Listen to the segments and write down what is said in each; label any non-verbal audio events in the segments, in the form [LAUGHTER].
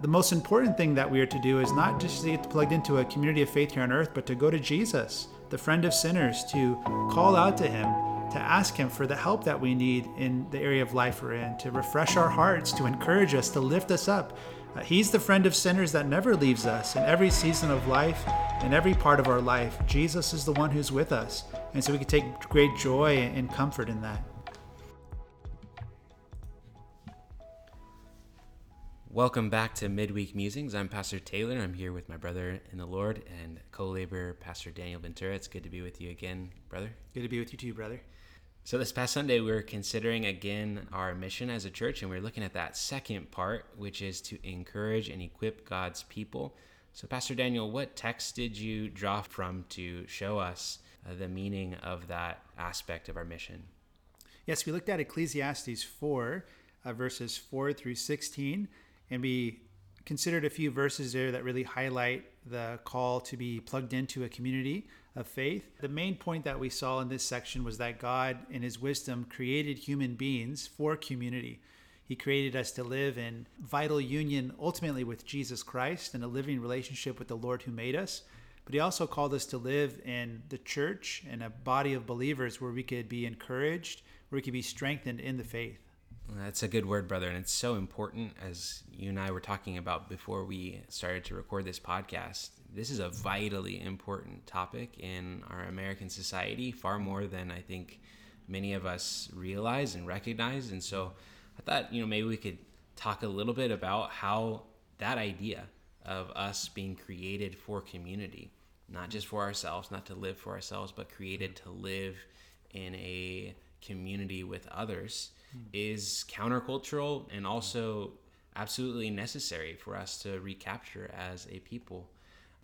the most important thing that we are to do is not just to get plugged into a community of faith here on earth, but to go to Jesus, the friend of sinners, to call out to him, to ask him for the help that we need in the area of life we're in, to refresh our hearts, to encourage us, to lift us up. Uh, he's the friend of sinners that never leaves us in every season of life, in every part of our life. Jesus is the one who's with us. And so we can take great joy and comfort in that. Welcome back to Midweek Musings. I'm Pastor Taylor. I'm here with my brother in the Lord and co laborer, Pastor Daniel Ventura. It's good to be with you again, brother. Good to be with you too, brother. So, this past Sunday, we are considering again our mission as a church, and we are looking at that second part, which is to encourage and equip God's people. So, Pastor Daniel, what text did you draw from to show us uh, the meaning of that aspect of our mission? Yes, we looked at Ecclesiastes 4, uh, verses 4 through 16 and we considered a few verses there that really highlight the call to be plugged into a community of faith. The main point that we saw in this section was that God, in His wisdom, created human beings for community. He created us to live in vital union ultimately with Jesus Christ and a living relationship with the Lord who made us. But He also called us to live in the church and a body of believers where we could be encouraged, where we could be strengthened in the faith. That's a good word, brother. And it's so important, as you and I were talking about before we started to record this podcast. This is a vitally important topic in our American society, far more than I think many of us realize and recognize. And so I thought, you know, maybe we could talk a little bit about how that idea of us being created for community, not just for ourselves, not to live for ourselves, but created to live in a community with others is countercultural and also absolutely necessary for us to recapture as a people.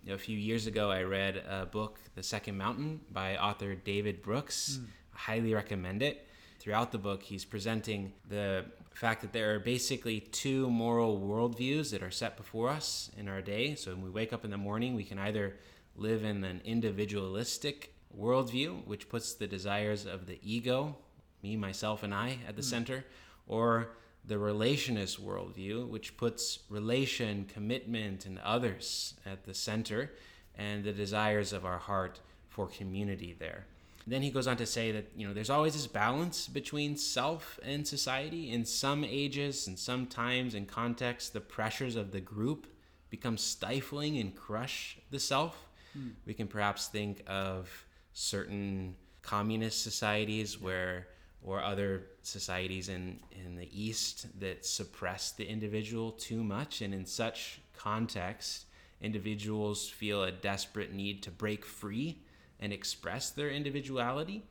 You know, a few years ago, I read a book, The Second Mountain, by author David Brooks. Mm. I highly recommend it. Throughout the book, he's presenting the fact that there are basically two moral worldviews that are set before us in our day. So when we wake up in the morning, we can either live in an individualistic worldview, which puts the desires of the ego me, myself, and I at the mm. center, or the relationist worldview, which puts relation, commitment, and others at the center, and the desires of our heart for community there. Then he goes on to say that you know there's always this balance between self and society. In some ages and some times and contexts, the pressures of the group become stifling and crush the self. Mm. We can perhaps think of certain communist societies where or other societies in, in the East that suppress the individual too much. And in such context, individuals feel a desperate need to break free and express their individuality.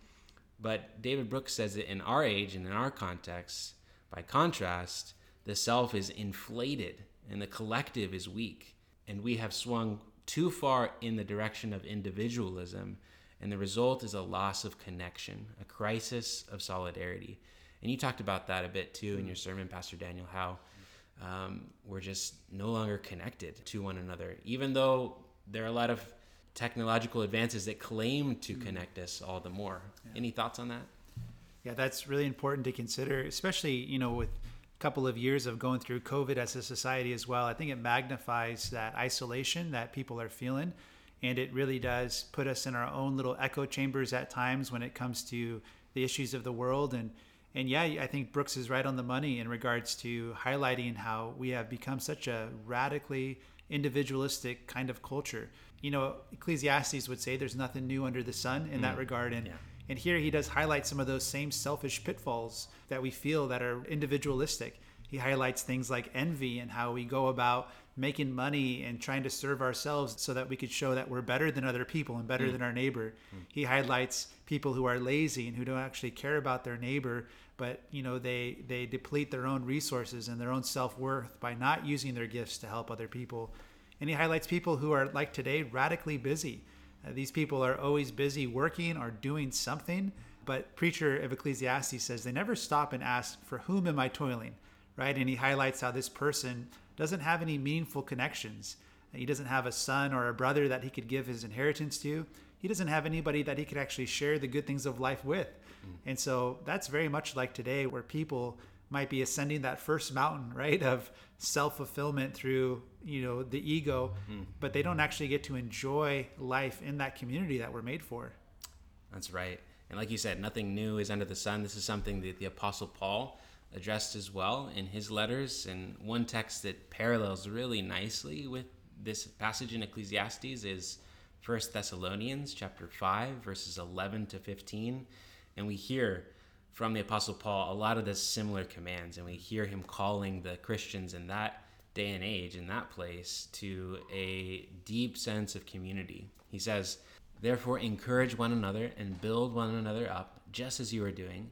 But David Brooks says that in our age and in our context, by contrast, the self is inflated and the collective is weak. And we have swung too far in the direction of individualism and the result is a loss of connection, a crisis of solidarity. And you talked about that a bit too in your sermon, Pastor Daniel, how um, we're just no longer connected to one another, even though there are a lot of technological advances that claim to mm-hmm. connect us all the more. Yeah. Any thoughts on that? Yeah, that's really important to consider, especially you know with a couple of years of going through COVID as a society as well. I think it magnifies that isolation that people are feeling and it really does put us in our own little echo chambers at times when it comes to the issues of the world and and yeah i think brooks is right on the money in regards to highlighting how we have become such a radically individualistic kind of culture you know ecclesiastes would say there's nothing new under the sun in mm. that regard and yeah. and here he does highlight some of those same selfish pitfalls that we feel that are individualistic he highlights things like envy and how we go about making money and trying to serve ourselves so that we could show that we're better than other people and better mm. than our neighbor. Mm. He highlights people who are lazy and who don't actually care about their neighbor, but you know they they deplete their own resources and their own self-worth by not using their gifts to help other people. And he highlights people who are like today radically busy. Uh, these people are always busy working or doing something, but preacher of Ecclesiastes says they never stop and ask for whom am I toiling? Right? And he highlights how this person doesn't have any meaningful connections. He doesn't have a son or a brother that he could give his inheritance to. He doesn't have anybody that he could actually share the good things of life with. Mm. And so that's very much like today, where people might be ascending that first mountain, [LAUGHS] right, of self fulfillment through you know the ego, mm-hmm. but they don't actually get to enjoy life in that community that we're made for. That's right. And like you said, nothing new is under the sun. This is something that the Apostle Paul addressed as well in his letters. And one text that parallels really nicely with this passage in Ecclesiastes is 1 Thessalonians chapter 5 verses 11 to 15 and we hear from the apostle Paul a lot of the similar commands and we hear him calling the Christians in that day and age in that place to a deep sense of community. He says, "Therefore encourage one another and build one another up just as you are doing."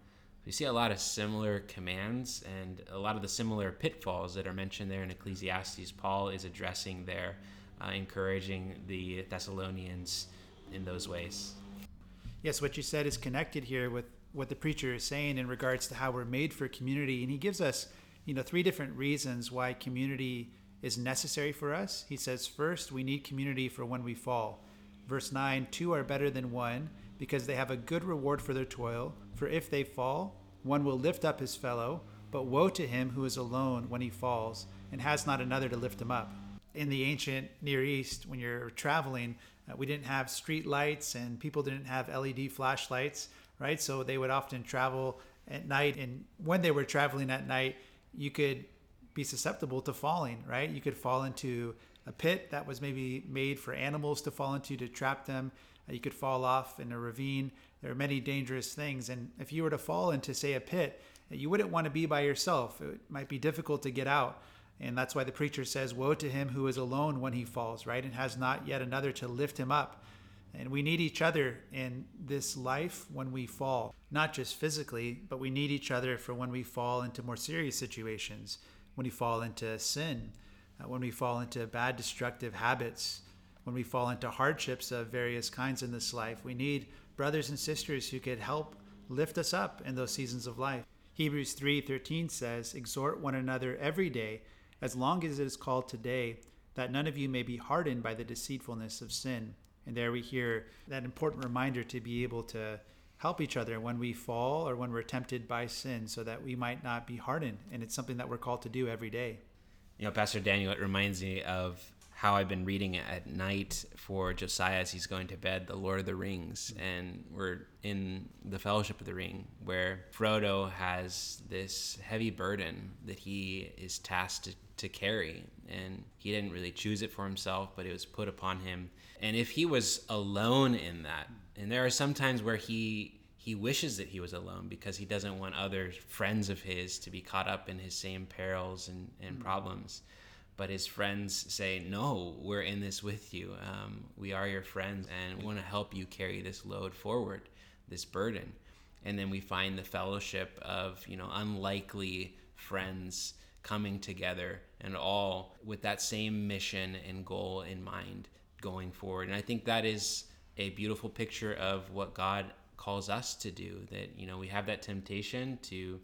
we see a lot of similar commands and a lot of the similar pitfalls that are mentioned there in Ecclesiastes. Paul is addressing there, uh, encouraging the Thessalonians in those ways. Yes, what you said is connected here with what the preacher is saying in regards to how we're made for community. And he gives us, you know, three different reasons why community is necessary for us. He says, first, we need community for when we fall. Verse 9, two are better than one because they have a good reward for their toil. For if they fall, one will lift up his fellow, but woe to him who is alone when he falls and has not another to lift him up. In the ancient Near East, when you're traveling, uh, we didn't have street lights and people didn't have LED flashlights, right? So they would often travel at night. And when they were traveling at night, you could be susceptible to falling, right? You could fall into a pit that was maybe made for animals to fall into to trap them you could fall off in a ravine. There are many dangerous things. And if you were to fall into, say, a pit, you wouldn't want to be by yourself. It might be difficult to get out. And that's why the preacher says, Woe to him who is alone when he falls, right? And has not yet another to lift him up. And we need each other in this life when we fall, not just physically, but we need each other for when we fall into more serious situations, when we fall into sin, uh, when we fall into bad, destructive habits, when we fall into hardships of various kinds in this life. We need brothers and sisters who could help lift us up in those seasons of life. Hebrews 3:13 says, "Exhort one another every day, as long as it is called today, that none of you may be hardened by the deceitfulness of sin." And there we hear that important reminder to be able to help each other when we fall or when we're tempted by sin so that we might not be hardened. And it's something that we're called to do every day. You know, Pastor Daniel, it reminds me of how I've been reading it at night for Josiah as he's going to bed, The Lord of the Rings. And we're in the Fellowship of the Ring, where Frodo has this heavy burden that he is tasked to, to carry. And he didn't really choose it for himself, but it was put upon him. And if he was alone in that, and there are some times where he he wishes that he was alone because he doesn't want other friends of his to be caught up in his same perils and, and mm-hmm. problems but his friends say, No, we're in this with you. Um, we are your friends and we want to help you carry this load forward, this burden. And then we find the fellowship of, you know, unlikely friends coming together and all with that same mission and goal in mind going forward. And I think that is a beautiful picture of what God calls us to do that, you know, we have that temptation to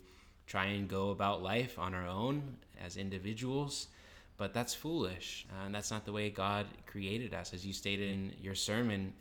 try and go about life on our own as individuals but that's foolish. Uh, and that's not the way God created us. As you stated in your sermon,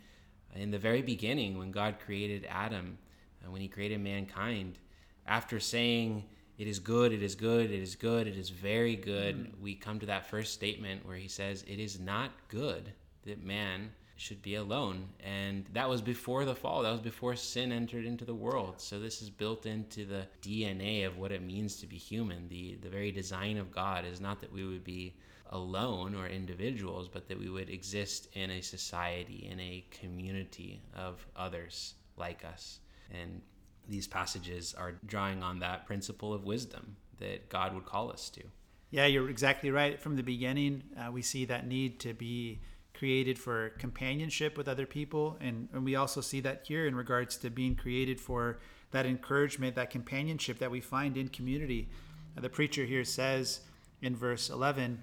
in the very beginning, when God created Adam, and uh, when he created mankind, after saying, it is good, it is good, it is good, it is very good, mm. we come to that first statement where he says, It is not good that man should be alone. And that was before the fall. That was before sin entered into the world. So this is built into the DNA of what it means to be human. The the very design of God is not that we would be alone or individuals, but that we would exist in a society, in a community of others like us. And these passages are drawing on that principle of wisdom that God would call us to. Yeah, you're exactly right. From the beginning, uh, we see that need to be created for companionship with other people. And, and we also see that here in regards to being created for that encouragement, that companionship that we find in community. Uh, the preacher here says in verse 11,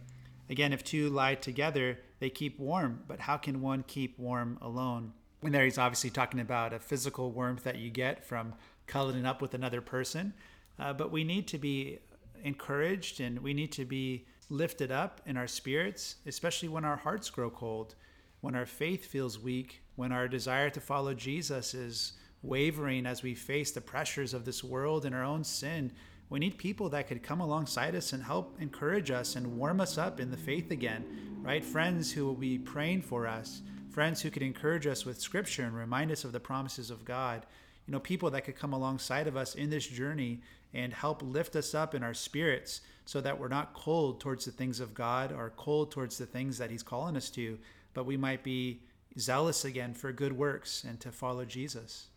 Again, if two lie together, they keep warm, but how can one keep warm alone? And there he's obviously talking about a physical warmth that you get from cuddling up with another person. Uh, but we need to be encouraged and we need to be lifted up in our spirits, especially when our hearts grow cold, when our faith feels weak, when our desire to follow Jesus is wavering as we face the pressures of this world and our own sin. We need people that could come alongside us and help encourage us and warm us up in the faith again, right? Friends who will be praying for us, friends who could encourage us with scripture and remind us of the promises of God. You know, people that could come alongside of us in this journey and help lift us up in our spirits so that we're not cold towards the things of God or cold towards the things that He's calling us to, but we might be zealous again for good works and to follow Jesus.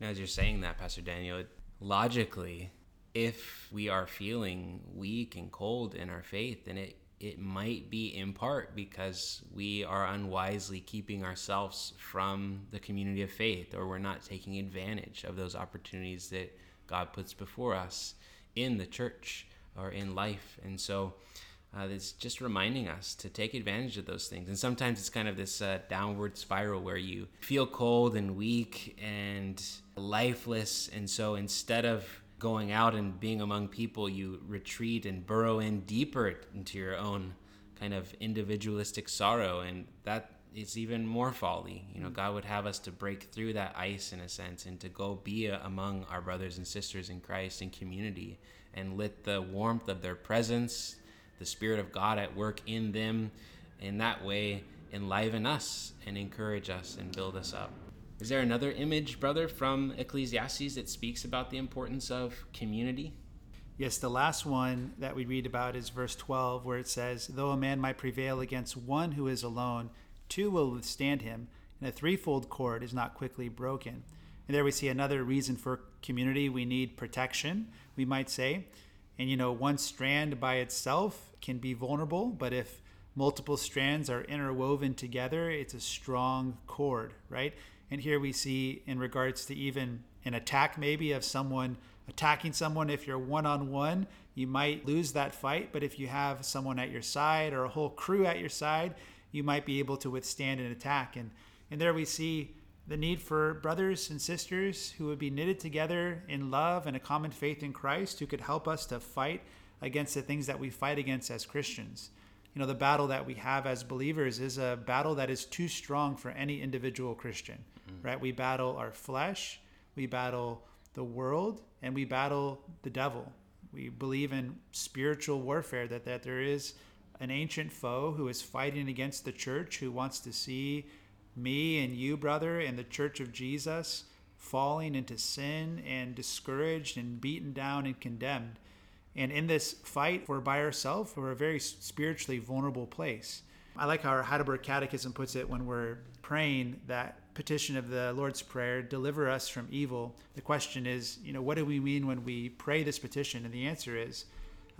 Now, as you're saying that, Pastor Daniel, logically, if we are feeling weak and cold in our faith, then it it might be in part because we are unwisely keeping ourselves from the community of faith or we're not taking advantage of those opportunities that God puts before us in the church or in life. And so uh, it's just reminding us to take advantage of those things. And sometimes it's kind of this uh, downward spiral where you feel cold and weak and lifeless. And so instead of going out and being among people, you retreat and burrow in deeper into your own kind of individualistic sorrow. And that is even more folly. You know, mm. God would have us to break through that ice in a sense and to go be a, among our brothers and sisters in Christ in community and let the warmth of their presence, the Spirit of God at work in them, in that way enliven us and encourage us and build us up. Is there another image, brother, from Ecclesiastes that speaks about the importance of community? Yes, the last one that we read about is verse 12, where it says, Though a man might prevail against one who is alone, two will withstand him, and a threefold cord is not quickly broken. And there we see another reason for community. We need protection, we might say. And you know, one strand by itself can be vulnerable, but if multiple strands are interwoven together, it's a strong cord, right? And here we see, in regards to even an attack, maybe of someone attacking someone, if you're one on one, you might lose that fight. But if you have someone at your side or a whole crew at your side, you might be able to withstand an attack. And, and there we see the need for brothers and sisters who would be knitted together in love and a common faith in Christ who could help us to fight against the things that we fight against as Christians you know the battle that we have as believers is a battle that is too strong for any individual christian mm-hmm. right we battle our flesh we battle the world and we battle the devil we believe in spiritual warfare that that there is an ancient foe who is fighting against the church who wants to see me and you brother and the church of jesus falling into sin and discouraged and beaten down and condemned and in this fight, we're by ourselves. We're a very spiritually vulnerable place. I like how our Heidelberg Catechism puts it when we're praying that petition of the Lord's Prayer, deliver us from evil. The question is, you know, what do we mean when we pray this petition? And the answer is,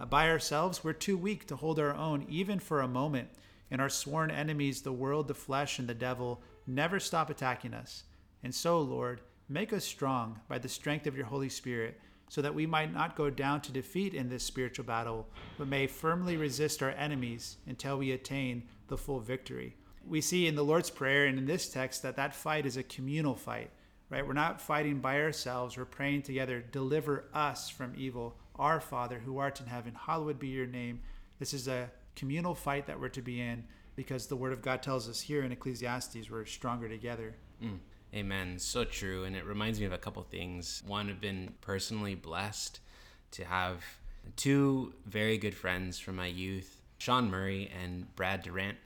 uh, by ourselves, we're too weak to hold our own, even for a moment. And our sworn enemies, the world, the flesh, and the devil, never stop attacking us. And so, Lord, make us strong by the strength of your Holy Spirit so that we might not go down to defeat in this spiritual battle, but may firmly resist our enemies until we attain the full victory. We see in the Lord's Prayer and in this text that that fight is a communal fight, right? We're not fighting by ourselves, we're praying together, deliver us from evil. Our Father who art in heaven, hallowed be your name. This is a communal fight that we're to be in because the Word of God tells us here in Ecclesiastes we're stronger together. Mm. Amen. So true. And it reminds me of a couple things. One, I've been personally blessed to have two very good friends from my youth, Sean Murray and Brad Durant.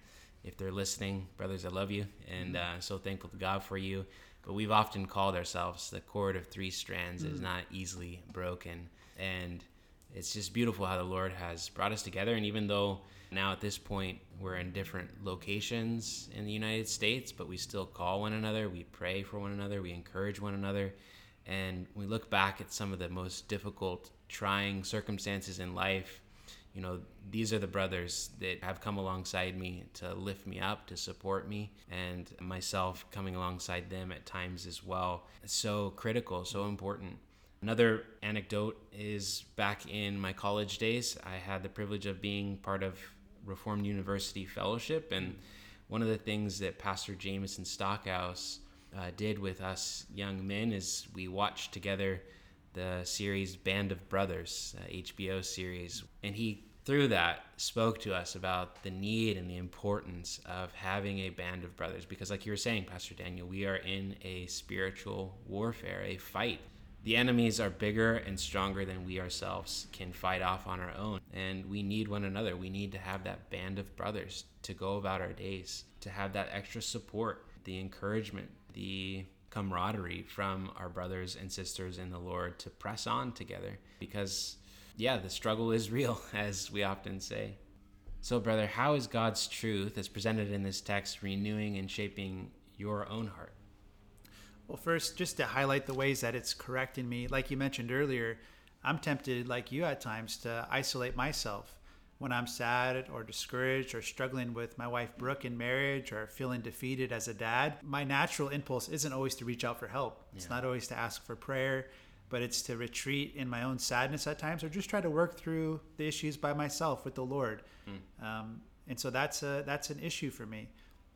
If they're listening, brothers, I love you and uh, so thankful to God for you. But we've often called ourselves the cord of three strands mm. is not easily broken. And it's just beautiful how the Lord has brought us together. And even though now at this point we're in different locations in the United States, but we still call one another, we pray for one another, we encourage one another, and we look back at some of the most difficult, trying circumstances in life. You know, these are the brothers that have come alongside me to lift me up, to support me, and myself coming alongside them at times as well. It's so critical, so important. Another anecdote is back in my college days, I had the privilege of being part of Reformed University Fellowship. And one of the things that Pastor Jameson Stockhouse uh, did with us young men is we watched together the series Band of Brothers, uh, HBO series. And he, through that, spoke to us about the need and the importance of having a band of brothers. Because, like you were saying, Pastor Daniel, we are in a spiritual warfare, a fight the enemies are bigger and stronger than we ourselves can fight off on our own. And we need one another. We need to have that band of brothers to go about our days, to have that extra support, the encouragement, the camaraderie from our brothers and sisters in the Lord to press on together. Because, yeah, the struggle is real, [LAUGHS] as we often say. So, brother, how is God's truth, as presented in this text, renewing and shaping your own heart? Well, first, just to highlight the ways that it's correcting me, like you mentioned earlier, I'm tempted, like you at times, to isolate myself when I'm sad or discouraged or struggling with my wife Brooke in marriage or feeling defeated as a dad. My natural impulse isn't always to reach out for help. It's yeah. not always to ask for prayer, but it's to retreat in my own sadness at times or just try to work through the issues by myself with the Lord. Mm. Um, and so that's a that's an issue for me.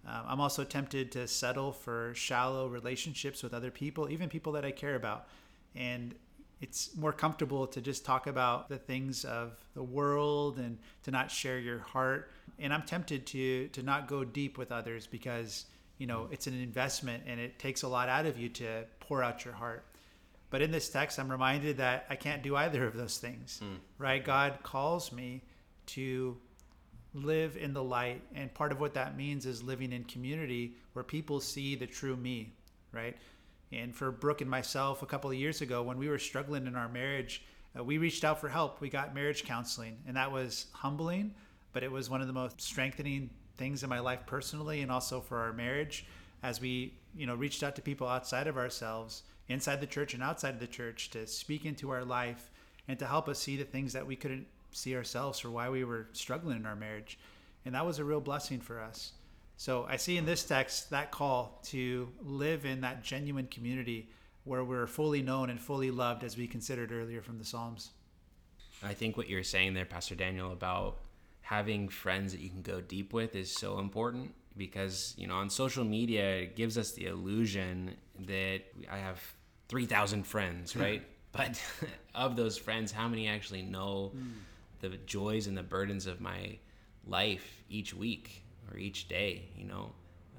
Um, I'm also tempted to settle for shallow relationships with other people, even people that I care about. And it's more comfortable to just talk about the things of the world and to not share your heart. And I'm tempted to to not go deep with others because you know it's an investment and it takes a lot out of you to pour out your heart. But in this text, I'm reminded that I can't do either of those things. Mm. Right? God calls me to live in the light. And part of what that means is living in community where people see the true me, right? And for Brooke and myself, a couple of years ago, when we were struggling in our marriage, uh, we reached out for help. We got marriage counseling, and that was humbling, but it was one of the most strengthening things in my life personally and also for our marriage as we, you know, reached out to people outside of ourselves, inside the church and outside of the church to speak into our life and to help us see the things that we couldn't see ourselves for why we were struggling in our marriage. And that was a real blessing for us. So I see in this text that call to live in that genuine community where we're fully known and fully loved, as we considered earlier from the Psalms. I think what you're saying there, Pastor Daniel, about having friends that you can go deep with is so important because, you know, on social media, it gives us the illusion that I have 3,000 friends, [LAUGHS] right? but [LAUGHS] of those friends, how many actually know? Mm the joys and the burdens of my life each week or each day you know?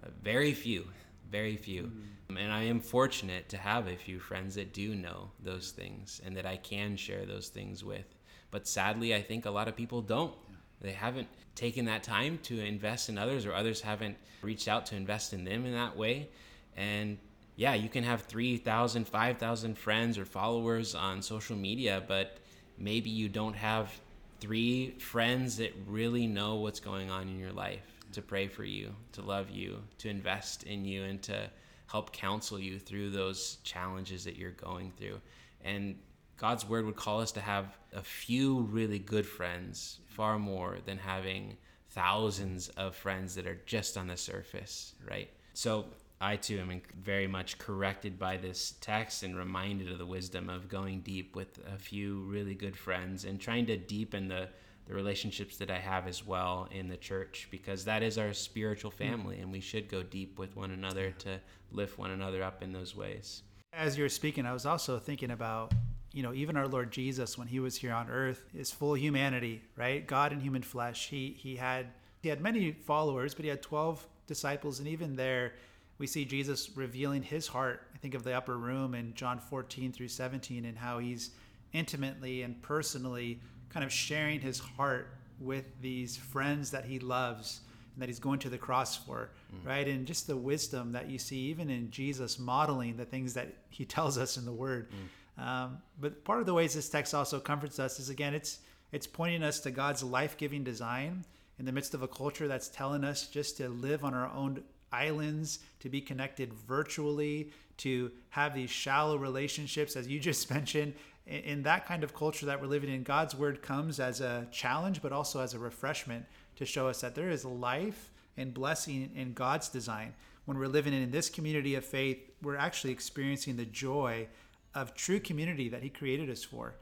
Uh, very few very few. Mm-hmm. and i am fortunate to have a few friends that do know those things and that i can share those things with. But sadly i think a lot of people don't. Yeah. they haven't taken that time to invest in others or others haven't reached out to invest in them in that way. And yeah you can have 3000 5000 friends or followers on social media but maybe you don't have three friends that really know what's going on in your life to pray for you, to love you, to invest in you, and to help counsel you through those challenges that you're going through. And God's word would call us to have a few really good friends far more than having thousands of friends that are just on the surface, right? So I too am very much corrected by this text and reminded of the wisdom of going deep with a few really good friends and trying to deepen the, the relationships that I have as well in the church because that is our spiritual hmm. family and we should go deep with one another to lift one another up in those ways. As you were speaking, I was also thinking about, you know, even our Lord Jesus when he was here on earth is full humanity, right? God in human flesh. He he had he had many followers, but he had 12 disciples and even there we see Jesus revealing his heart. I think of the upper room in John 14 through 17 and how he's intimately and personally kind of sharing his heart with these friends that he loves and that he's going to the cross for, mm. right? And just the wisdom that you see even in Jesus modeling the things that he [LAUGHS] tells us in the word. Mm. Um, but part of the ways this text also comforts us is again, it's it's pointing us to God's life-giving design in the midst of a culture that's telling us just to live on our own islands, to be connected virtually, to have these shallow relationships, as you [LAUGHS] just mentioned. In that kind of culture that we're living in, God's word comes as a challenge, but also as a refreshment to show us that there is life and blessing in God's design. When we're living in this community of faith, we're actually experiencing the joy of true community that He created us for.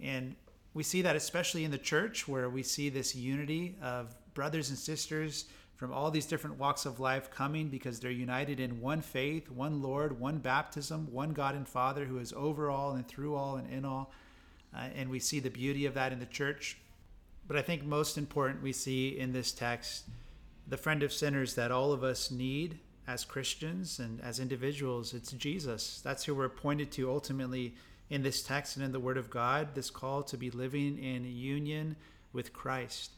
And we see that especially in the church, where we see this unity of brothers and sisters from all these different walks of life coming because they're united in one faith, one Lord, one baptism, one God and Father who is over all and through all and in all. Uh, and we see the beauty of that in the church. But I think most important, we see in this text the friend of sinners that all of us need as Christians and as individuals. It's Jesus. That's who we're pointed to ultimately in this text and in the Word of God, this call to be living in union with Christ.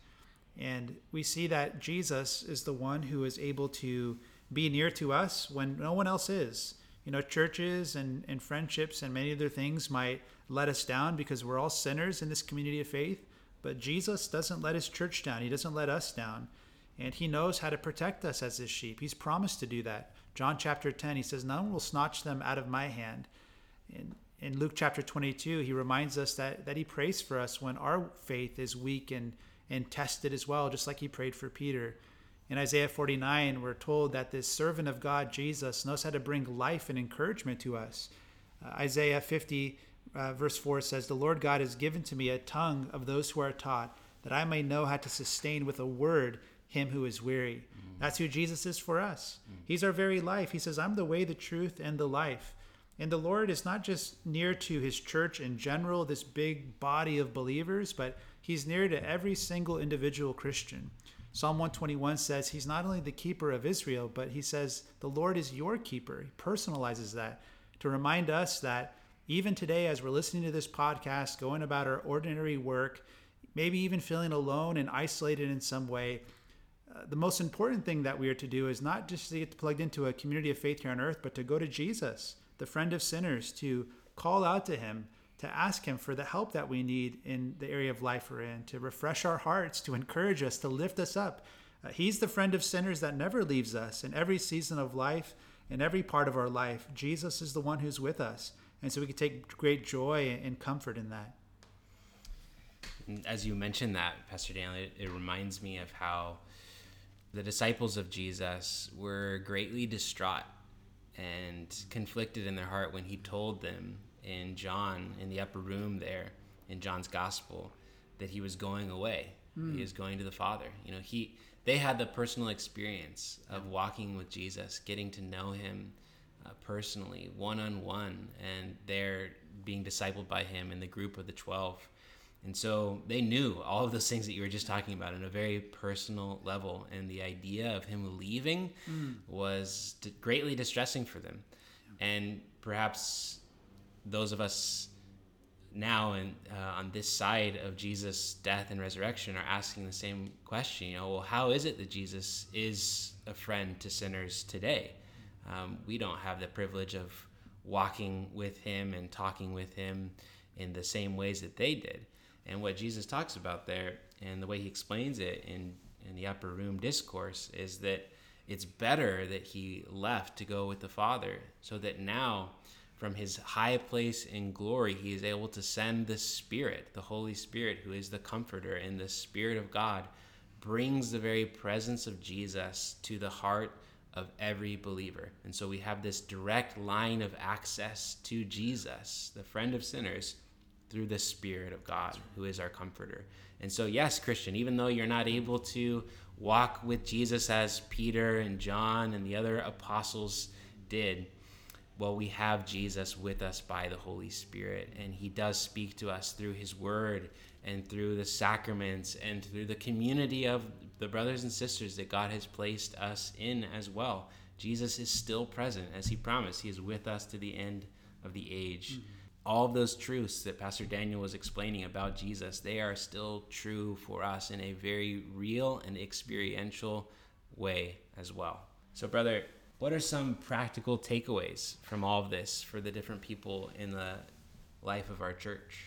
And we see that Jesus is the one who is able to be near to us when no one else is. You know, churches and, and friendships and many other things might let us down because we're all sinners in this community of faith. But Jesus doesn't let his church down, he doesn't let us down. And he knows how to protect us as his sheep. He's promised to do that. John chapter 10, he says, None will snatch them out of my hand. And in Luke chapter 22, he reminds us that, that he prays for us when our faith is weak and, and tested as well, just like he prayed for Peter. In Isaiah 49, we're told that this servant of God, Jesus, knows how to bring life and encouragement to us. Uh, Isaiah 50, uh, verse 4 says, The Lord God has given to me a tongue of those who are taught, that I may know how to sustain with a word him who is weary. Mm-hmm. That's who Jesus is for us. Mm-hmm. He's our very life. He says, I'm the way, the truth, and the life. And the Lord is not just near to his church in general, this big body of believers, but he's near to every single individual Christian. Psalm 121 says he's not only the keeper of Israel, but he says the Lord is your keeper. He personalizes that to remind us that even today, as we're listening to this podcast, going about our ordinary work, maybe even feeling alone and isolated in some way, uh, the most important thing that we are to do is not just to get plugged into a community of faith here on earth, but to go to Jesus the friend of sinners, to call out to him, to ask him for the help that we need in the area of life we're in, to refresh our hearts, to encourage us, to lift us up. Uh, he's the friend of sinners that never leaves us in every season of life, in every part of our life. Jesus is the one who's with us. And so we can take great joy and comfort in that. As you mentioned that, Pastor Daniel, it, it reminds me of how the disciples of Jesus were greatly distraught and conflicted in their heart when he told them in John, in the upper room there, in John's gospel, that he was going away. Mm. He was going to the Father. You know, he they had the personal experience of walking with Jesus, getting to know him uh, personally, one on one, and they're being discipled by him in the group of the 12. And so they knew all of those things that you were just talking about in a very personal level. And the idea of him leaving mm. was greatly distressing for them. And perhaps those of us now and uh, on this side of Jesus' death and resurrection are asking the same question. You know, well, how is it that Jesus is a friend to sinners today? Um, we don't have the privilege of walking with him and talking with him in the same ways that they did. And what Jesus talks about there and the way he explains it in, in the upper room discourse is that it's better that he left to go with the Father so that now, from his high place in glory, he is able to send the Spirit, the Holy Spirit, who is the Comforter, and the Spirit of God brings the very presence of Jesus to the heart of every believer. And so we have this direct line of access to Jesus, the friend of sinners through the Spirit of God, who is our comforter. And so, yes, Christian, even though you're not able to walk with Jesus as Peter and John and the other apostles did, well, we have Jesus with us by the Holy Spirit, and He does speak to us through His Word and through the sacraments and through the community of the brothers and sisters that God has placed us in as well. Jesus is still present, as He promised. He is with us to the end of the age. Mm-hmm all of those truths that Pastor Daniel was explaining about Jesus, they are still true for us in a very real and experiential way as well. So, brother, what are some practical takeaways from all of this for the different people in the life of our church?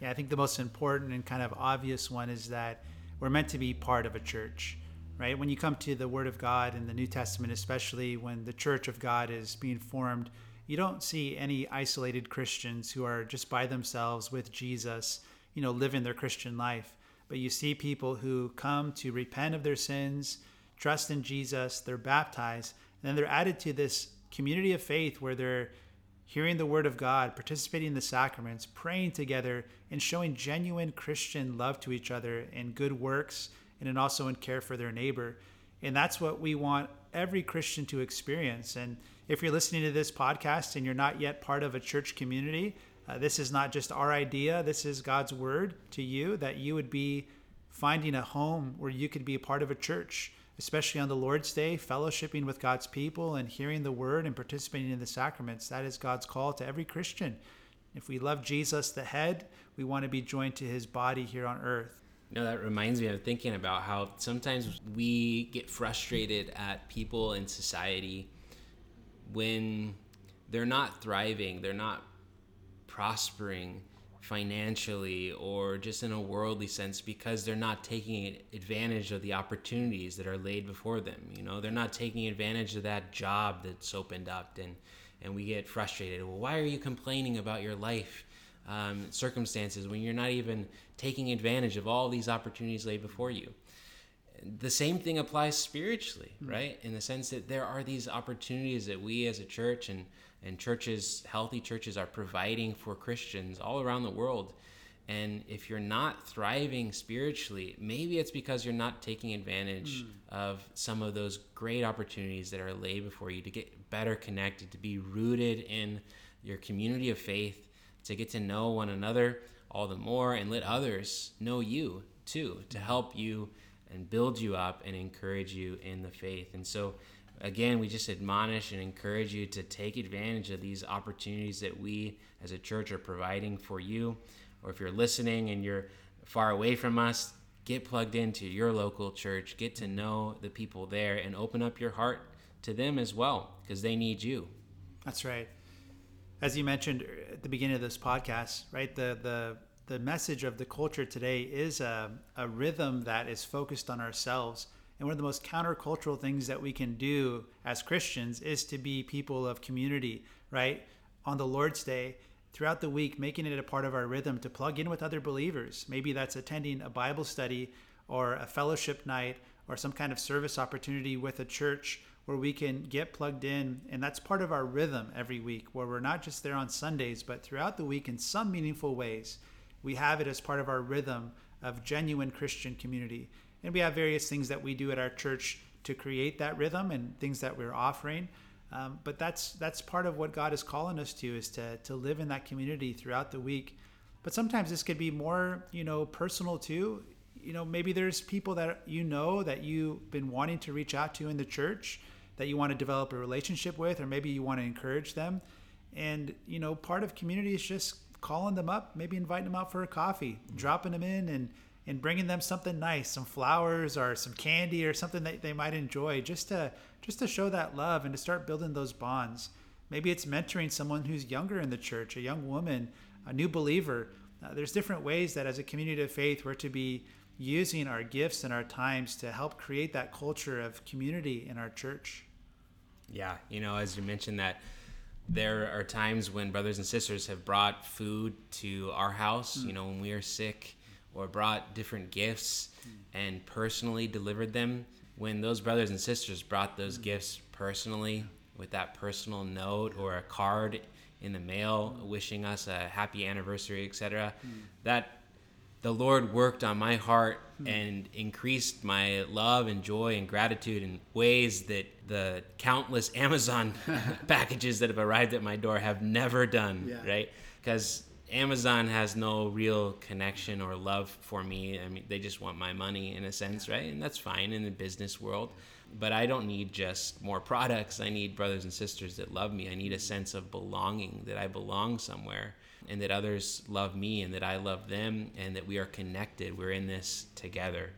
Yeah, I think the most important and kind of obvious one is that we're meant to be part of a church, right? When you come to the Word of God in the New Testament, especially when the church of God is being formed, you don't see any isolated Christians who are just by themselves with Jesus, you know, living their Christian life. But you see people who come to repent of their sins, trust in Jesus, they're baptized, then they're added to this community of faith where they're hearing the word of God, participating in the sacraments, praying together, and showing genuine Christian love to each other in good works and also in care for their neighbor. And that's what we want every Christian to experience. And if you're listening to this podcast and you're not yet part of a church community, uh, this is not just our idea, this is God's word to you that you would be finding a home where you could be a part of a church, especially on the Lord's Day, fellowshipping with God's people and hearing the word and participating in the sacraments. That is God's call to every Christian. If we love Jesus, the head, we want to be joined to his body here on earth. No, that reminds me of thinking about how sometimes we get frustrated at people in society when they're not thriving, they're not prospering financially or just in a worldly sense because they're not taking advantage of the opportunities that are laid before them. You know, they're not taking advantage of that job that's opened up and and we get frustrated. Well, why are you complaining about your life um, circumstances when you're not even taking advantage of all these opportunities laid before you? The same thing applies spiritually, mm-hmm. right? In the sense that there are these opportunities that we as a church and and churches, healthy churches, are providing for Christians all around the world. And if you're not thriving spiritually, maybe it's because you're not taking advantage mm. of some of those great opportunities that are laid before you to get better connected, to be rooted in your community of faith, to get to know one another all the more, and let others know you too, to help you and build you up and encourage you in the faith. And so, again, we just admonish and encourage you to take advantage of these opportunities that we as a church are providing for you. Or if you're listening and you're far away from us, get plugged into your local church, get to know the people there, and open up your heart to them as well because they need you. That's right. As you mentioned at the beginning of this podcast, right? The the the message of the culture today is a, a rhythm that is focused on ourselves and one of the most countercultural things that we can do as Christians is to be people of community, right? On the Lord's Day, throughout the week, making it a part of our rhythm to plug in with other believers. Maybe that's attending a Bible study or a fellowship night or some kind of service opportunity with a church where we can get plugged in. And that's part of our rhythm every week, where we're not just there on Sundays, but throughout the week in some meaningful ways. We have it as part of our rhythm of genuine Christian community. And we have various things that we do at our church to create that rhythm and things that we're offering. Um, but that's that's part of what God is calling us to is to to live in that community throughout the week. But sometimes this could be more, you know, personal too. You know, maybe there's people that you know that you've been wanting to reach out to in the church that you want to develop a relationship with, or maybe you want to encourage them. And you know, part of community is just calling them up, maybe inviting them out for a coffee, dropping them in, and and bringing them something nice, some flowers or some candy or something that they might enjoy, just to just to show that love and to start building those bonds. Maybe it's mentoring someone who's younger in the church, a young woman, a new believer. Uh, there's different ways that as a community of faith we're to be using our gifts and our times to help create that culture of community in our church. Yeah, you know, as you mentioned that there are times when brothers and sisters have brought food to our house, mm. you know, when we are sick or brought different gifts and personally delivered them, when those brothers and sisters brought those gifts personally with that personal note or a card in the mail wishing us a happy anniversary, etc., that the Lord worked on my heart and increased my love and joy and gratitude in ways that the countless [LAUGHS] Amazon [LAUGHS] packages that have arrived at my door have never done, yeah. right? Because Amazon has no real connection or love for me. I mean, they just want my money in a sense, right? And that's fine in the business world. But I don't need just more products. I need brothers and sisters that love me. I need a sense of belonging, that I belong somewhere, and that others love me and that I love them, and that we are connected. We're in this together.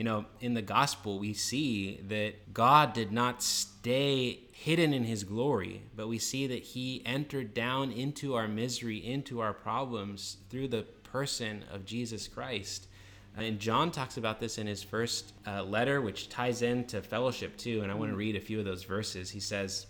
You know, in the gospel, we see that God did not stay hidden in his glory, but we see that he entered down into our misery, into our problems through the person of Jesus Christ. And John talks about this in his first uh, letter, which ties into fellowship too. And I want to read a few of those verses. He says,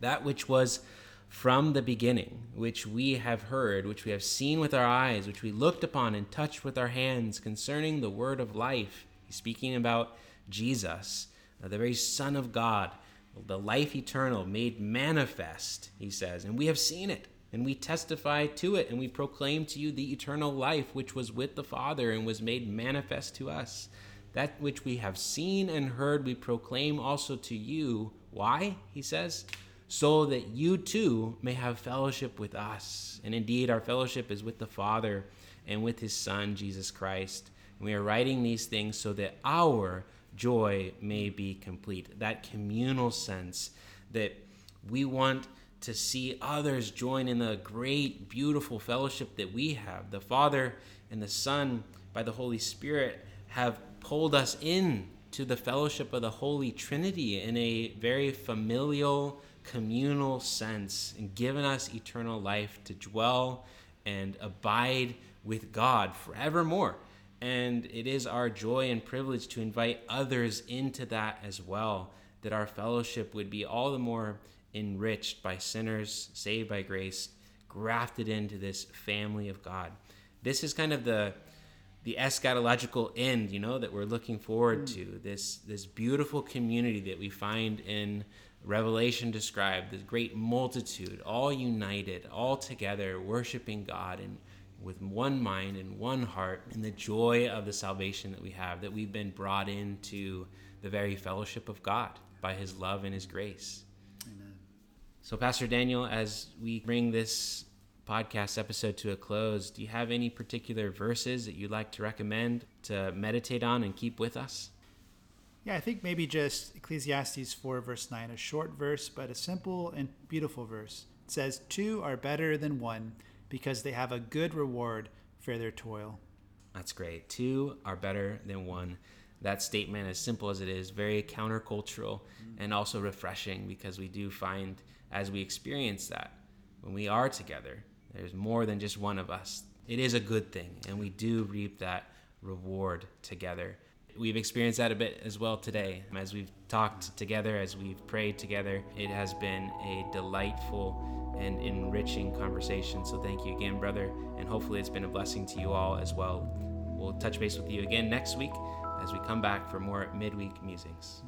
That which was from the beginning, which we have heard, which we have seen with our eyes, which we looked upon and touched with our hands concerning the word of life. He's speaking about Jesus, uh, the very Son of God the life eternal made manifest, he says, and we have seen it, and we testify to it, and we proclaim to you the eternal life which was with the Father and was made manifest to us. That which we have seen and heard, we proclaim also to you. Why? He says, so that you too may have fellowship with us. And indeed, our fellowship is with the Father and with his Son, Jesus Christ. We are writing these things so that our joy may be complete. That communal sense that we want to see others join in the great, beautiful fellowship that we have. The Father and the Son, by the Holy Spirit, have pulled us in to the fellowship of the Holy Trinity in a very familial, communal sense and given us eternal life to dwell and abide with God forevermore. And it is our joy and privilege to invite others into that as well, that our fellowship would be all the more enriched by sinners saved by grace, grafted into this family of God. This is kind of the the eschatological end, you know, that we're looking forward mm. to. This this beautiful community that we find in Revelation described, this great multitude, all united, all together, worshiping God and with one mind and one heart, and the joy of the salvation that we have, that we've been brought into the very fellowship of God by His love and His grace. Amen. So, Pastor Daniel, as we bring this podcast episode to a close, do you have any particular verses that you'd like to recommend to meditate on and keep with us? Yeah, I think maybe just Ecclesiastes 4, verse 9, a short verse, but a simple and beautiful verse. It says, Two are better than one because they have a good reward for their toil. That's great. Two are better than one. That statement, as simple as it is, very countercultural mm-hmm. and also refreshing because we do find as we experience that, when we are together, there's more than just one of us. It is a good thing, and we do reap that reward together. We've experienced that a bit as well today. As we've talked together, as we've prayed together, it has been a delightful and enriching conversation. So thank you again, brother, and hopefully it's been a blessing to you all as well. We'll touch base with you again next week as we come back for more midweek musings.